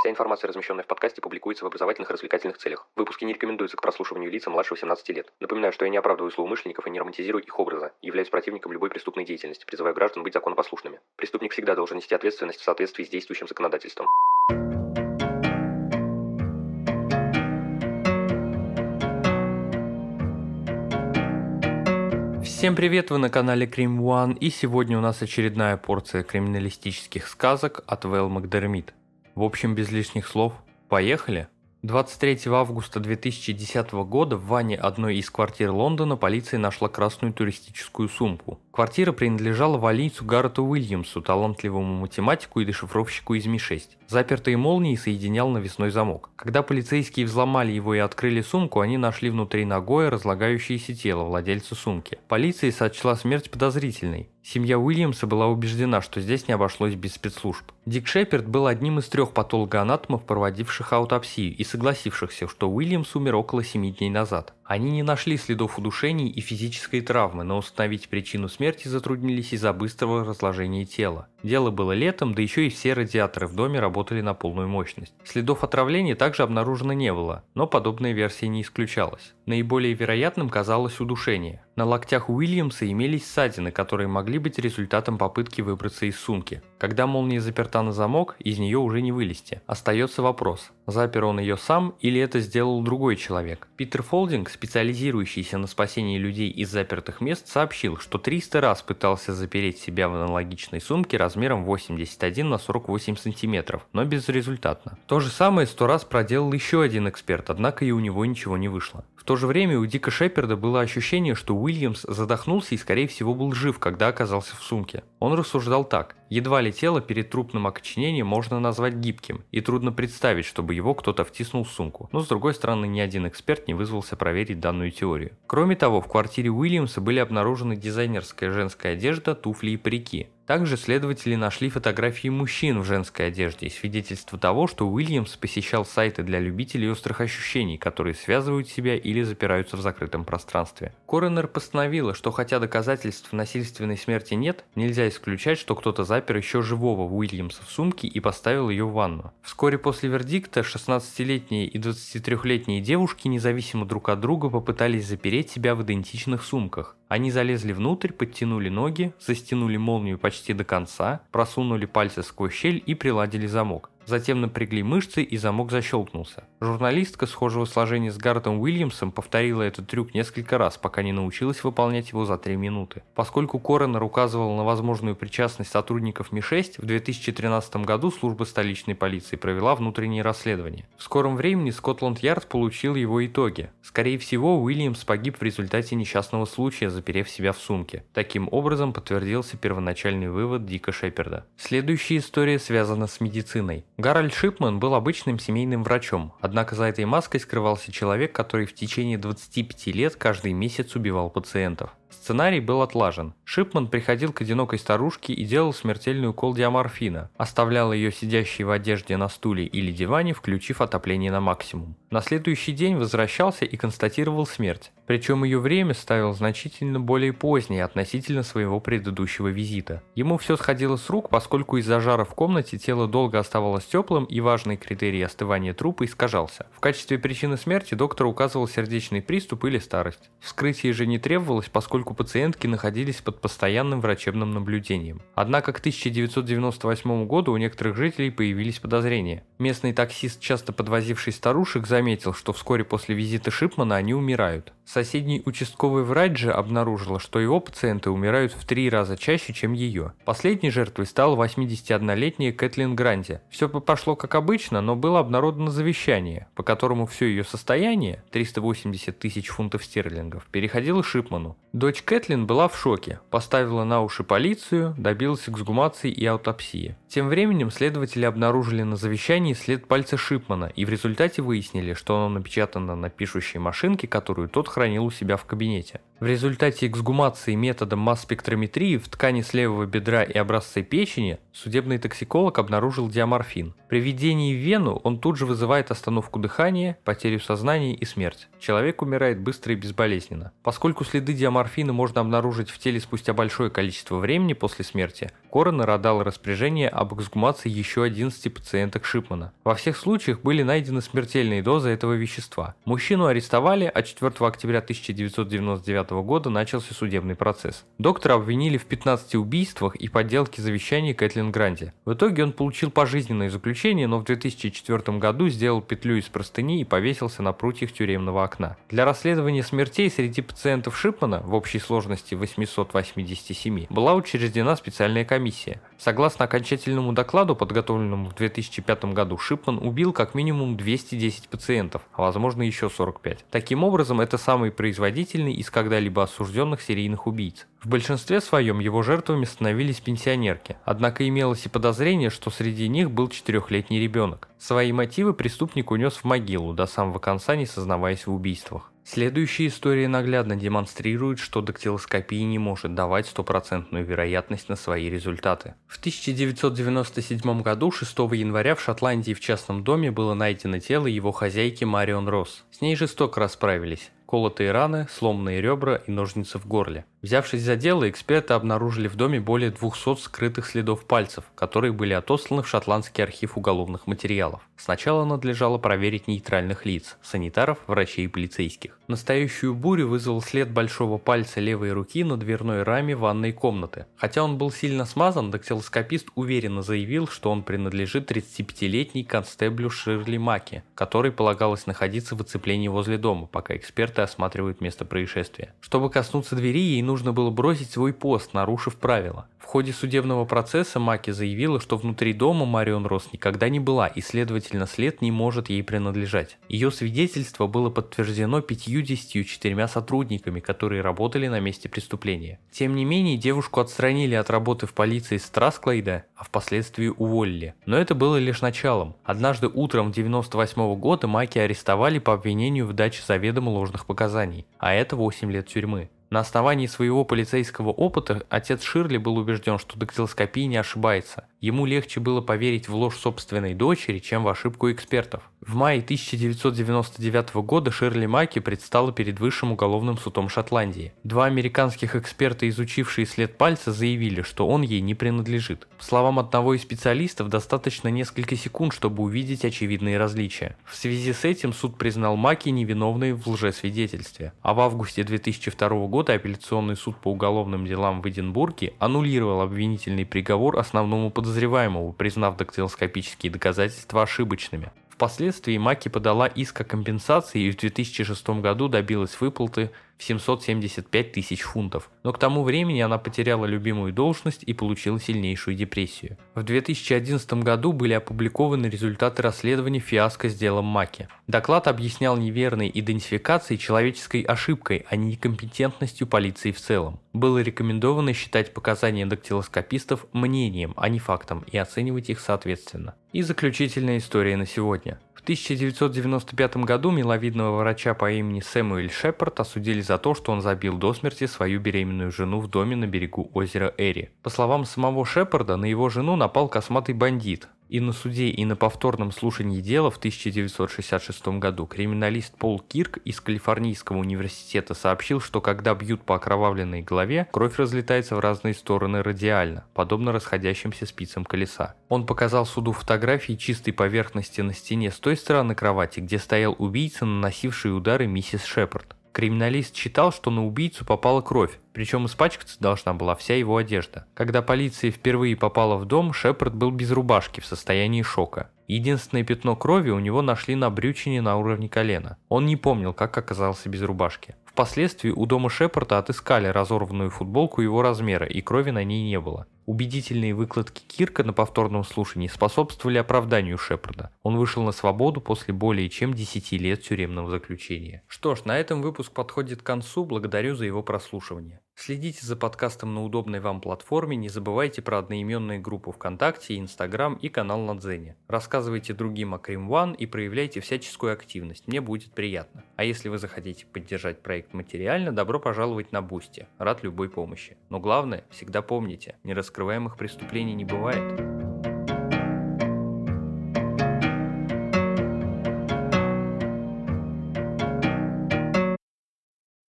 Вся информация, размещенная в подкасте, публикуется в образовательных и развлекательных целях. Выпуски не рекомендуются к прослушиванию лица младше 18 лет. Напоминаю, что я не оправдываю злоумышленников и не романтизирую их образа, являюсь противником любой преступной деятельности, призываю граждан быть законопослушными. Преступник всегда должен нести ответственность в соответствии с действующим законодательством. Всем привет, вы на канале Крим One, и сегодня у нас очередная порция криминалистических сказок от Вэл Макдермит. В общем, без лишних слов, поехали! 23 августа 2010 года в ванне одной из квартир Лондона полиция нашла красную туристическую сумку. Квартира принадлежала валийцу Гаррету Уильямсу, талантливому математику и дешифровщику из Ми-6. Запертые молнии соединял навесной замок. Когда полицейские взломали его и открыли сумку, они нашли внутри ногое разлагающееся тело владельца сумки. Полиция сочла смерть подозрительной. Семья Уильямса была убеждена, что здесь не обошлось без спецслужб. Дик Шеперд был одним из трех патологоанатомов, проводивших аутопсию и согласившихся, что Уильямс умер около 7 дней назад. Они не нашли следов удушений и физической травмы, но установить причину смерти затруднились из-за быстрого разложения тела. Дело было летом, да еще и все радиаторы в доме работали на полную мощность. Следов отравления также обнаружено не было, но подобная версия не исключалась. Наиболее вероятным казалось удушение. На локтях Уильямса имелись ссадины, которые могли быть результатом попытки выбраться из сумки. Когда молния заперта на замок, из нее уже не вылезти. Остается вопрос, запер он ее сам или это сделал другой человек. Питер Фолдинг, специализирующийся на спасении людей из запертых мест, сообщил, что 300 раз пытался запереть себя в аналогичной сумке размером 81 на 48 сантиметров, но безрезультатно. То же самое сто раз проделал еще один эксперт, однако и у него ничего не вышло. В то же время у Дика Шеперда было ощущение, что Уильямс задохнулся и скорее всего был жив, когда оказался в сумке. Он рассуждал так. Едва ли тело перед трупным окоченением можно назвать гибким, и трудно представить, чтобы его кто-то втиснул в сумку. Но с другой стороны, ни один эксперт не вызвался проверить данную теорию. Кроме того, в квартире Уильямса были обнаружены дизайнерская женская одежда, туфли и парики. Также следователи нашли фотографии мужчин в женской одежде и свидетельство того, что Уильямс посещал сайты для любителей острых ощущений, которые связывают себя или запираются в закрытом пространстве. Коронер постановила, что хотя доказательств насильственной смерти нет, нельзя исключать, что кто-то запер еще живого Уильямса в сумке и поставил ее в ванну. Вскоре после вердикта 16-летние и 23-летние девушки независимо друг от друга попытались запереть себя в идентичных сумках. Они залезли внутрь, подтянули ноги, застянули молнию почти до конца, просунули пальцы сквозь щель и приладили замок. Затем напрягли мышцы и замок защелкнулся. Журналистка схожего сложения с Гартом Уильямсом повторила этот трюк несколько раз, пока не научилась выполнять его за 3 минуты. Поскольку Коронер указывал на возможную причастность сотрудников Ми-6, в 2013 году служба столичной полиции провела внутреннее расследование. В скором времени Скотланд-Ярд получил его итоги. Скорее всего, Уильямс погиб в результате несчастного случая, заперев себя в сумке. Таким образом подтвердился первоначальный вывод Дика Шеперда. Следующая история связана с медициной. Гарольд Шипман был обычным семейным врачом, однако за этой маской скрывался человек, который в течение 25 лет каждый месяц убивал пациентов. Сценарий был отлажен. Шипман приходил к одинокой старушке и делал смертельный укол диаморфина, оставлял ее сидящей в одежде на стуле или диване, включив отопление на максимум. На следующий день возвращался и констатировал смерть, причем ее время ставил значительно более позднее относительно своего предыдущего визита. Ему все сходило с рук, поскольку из-за жара в комнате тело долго оставалось теплым и важный критерий остывания трупа искажался. В качестве причины смерти доктор указывал сердечный приступ или старость. Вскрытие же не требовалось, поскольку поскольку пациентки находились под постоянным врачебным наблюдением. Однако к 1998 году у некоторых жителей появились подозрения. Местный таксист, часто подвозивший старушек, заметил, что вскоре после визита Шипмана они умирают. Соседний участковый врач же обнаружила, что его пациенты умирают в три раза чаще, чем ее. Последней жертвой стала 81-летняя Кэтлин Гранди. Все пошло как обычно, но было обнародовано завещание, по которому все ее состояние, 380 тысяч фунтов стерлингов, переходило Шипману. Дочь Кэтлин была в шоке, поставила на уши полицию, добилась эксгумации и аутопсии. Тем временем следователи обнаружили на завещании след пальца Шипмана и в результате выяснили, что оно напечатано на пишущей машинке, которую тот хранил у себя в кабинете. В результате эксгумации методом масс-спектрометрии в ткани с левого бедра и образца печени судебный токсиколог обнаружил диаморфин. При введении в вену он тут же вызывает остановку дыхания, потерю сознания и смерть. Человек умирает быстро и безболезненно. Поскольку следы диаморфина морфина можно обнаружить в теле спустя большое количество времени после смерти, коронер отдал распоряжение об эксгумации еще 11 пациенток Шипмана. Во всех случаях были найдены смертельные дозы этого вещества. Мужчину арестовали, а 4 октября 1999 года начался судебный процесс. Доктора обвинили в 15 убийствах и подделке завещаний Кэтлин Гранди. В итоге он получил пожизненное заключение, но в 2004 году сделал петлю из простыни и повесился на прутьях тюремного окна. Для расследования смертей среди пациентов Шипмана в общей сложности 887 была учреждена специальная комиссия. Согласно окончательному докладу, подготовленному в 2005 году, Шипман убил как минимум 210 пациентов, а возможно еще 45. Таким образом, это самый производительный из когда-либо осужденных серийных убийц. В большинстве своем его жертвами становились пенсионерки, однако имелось и подозрение, что среди них был четырехлетний ребенок. Свои мотивы преступник унес в могилу, до самого конца не сознаваясь в убийствах. Следующая история наглядно демонстрирует, что дактилоскопия не может давать стопроцентную вероятность на свои результаты. В 1997 году, 6 января в Шотландии в частном доме было найдено тело его хозяйки Марион Росс. С ней жестоко расправились колотые раны, сломанные ребра и ножницы в горле. Взявшись за дело, эксперты обнаружили в доме более 200 скрытых следов пальцев, которые были отосланы в шотландский архив уголовных материалов. Сначала надлежало проверить нейтральных лиц – санитаров, врачей и полицейских. Настоящую бурю вызвал след большого пальца левой руки на дверной раме ванной комнаты. Хотя он был сильно смазан, дактилоскопист уверенно заявил, что он принадлежит 35-летней констеблю Ширли Маки, которой полагалось находиться в оцеплении возле дома, пока эксперты осматривают место происшествия. Чтобы коснуться двери, ей нужно было бросить свой пост, нарушив правила. В ходе судебного процесса Маки заявила, что внутри дома Марион Росс никогда не была и, следовательно, след не может ей принадлежать. Ее свидетельство было подтверждено 54 сотрудниками, которые работали на месте преступления. Тем не менее, девушку отстранили от работы в полиции Страсклейда, а впоследствии уволили. Но это было лишь началом. Однажды утром 98 года Маки арестовали по обвинению в даче заведомо ложных показаний, а это 8 лет тюрьмы. На основании своего полицейского опыта отец Ширли был убежден, что дактилоскопия не ошибается. Ему легче было поверить в ложь собственной дочери, чем в ошибку экспертов. В мае 1999 года Ширли Маки предстала перед Высшим уголовным судом Шотландии. Два американских эксперта, изучившие след пальца, заявили, что он ей не принадлежит. По словам одного из специалистов, достаточно несколько секунд, чтобы увидеть очевидные различия. В связи с этим суд признал Маки невиновной в лжесвидетельстве. А в августе 2002 года апелляционный суд по уголовным делам в Эдинбурге аннулировал обвинительный приговор основному подозреваемому, признав дактилоскопические доказательства ошибочными. Впоследствии Маки подала иск о компенсации и в 2006 году добилась выплаты в 775 тысяч фунтов, но к тому времени она потеряла любимую должность и получила сильнейшую депрессию. В 2011 году были опубликованы результаты расследования фиаско с делом Маки. Доклад объяснял неверной идентификацией человеческой ошибкой, а не некомпетентностью полиции в целом. Было рекомендовано считать показания дактилоскопистов мнением, а не фактом, и оценивать их соответственно. И заключительная история на сегодня. В 1995 году миловидного врача по имени Сэмюэль Шепард осудили за то, что он забил до смерти свою беременную жену в доме на берегу озера Эри. По словам самого Шепарда, на его жену напал косматый бандит, и на суде, и на повторном слушании дела в 1966 году криминалист Пол Кирк из Калифорнийского университета сообщил, что когда бьют по окровавленной голове, кровь разлетается в разные стороны радиально, подобно расходящимся спицам колеса. Он показал суду фотографии чистой поверхности на стене с той стороны кровати, где стоял убийца, наносивший удары миссис Шепард. Криминалист считал, что на убийцу попала кровь, причем испачкаться должна была вся его одежда. Когда полиция впервые попала в дом, Шепард был без рубашки в состоянии шока. Единственное пятно крови у него нашли на брючине на уровне колена. Он не помнил, как оказался без рубашки. Впоследствии у дома Шепарда отыскали разорванную футболку его размера, и крови на ней не было. Убедительные выкладки Кирка на повторном слушании способствовали оправданию Шепарда. Он вышел на свободу после более чем 10 лет тюремного заключения. Что ж, на этом выпуск подходит к концу, благодарю за его прослушивание. Следите за подкастом на удобной вам платформе, не забывайте про одноименные группы ВКонтакте, Инстаграм и канал на Дзене. Рассказывайте другим о Крим One и проявляйте всяческую активность, мне будет приятно. А если вы захотите поддержать проект материально, добро пожаловать на Boosty, рад любой помощи. Но главное, всегда помните, нераскрываемых преступлений не бывает.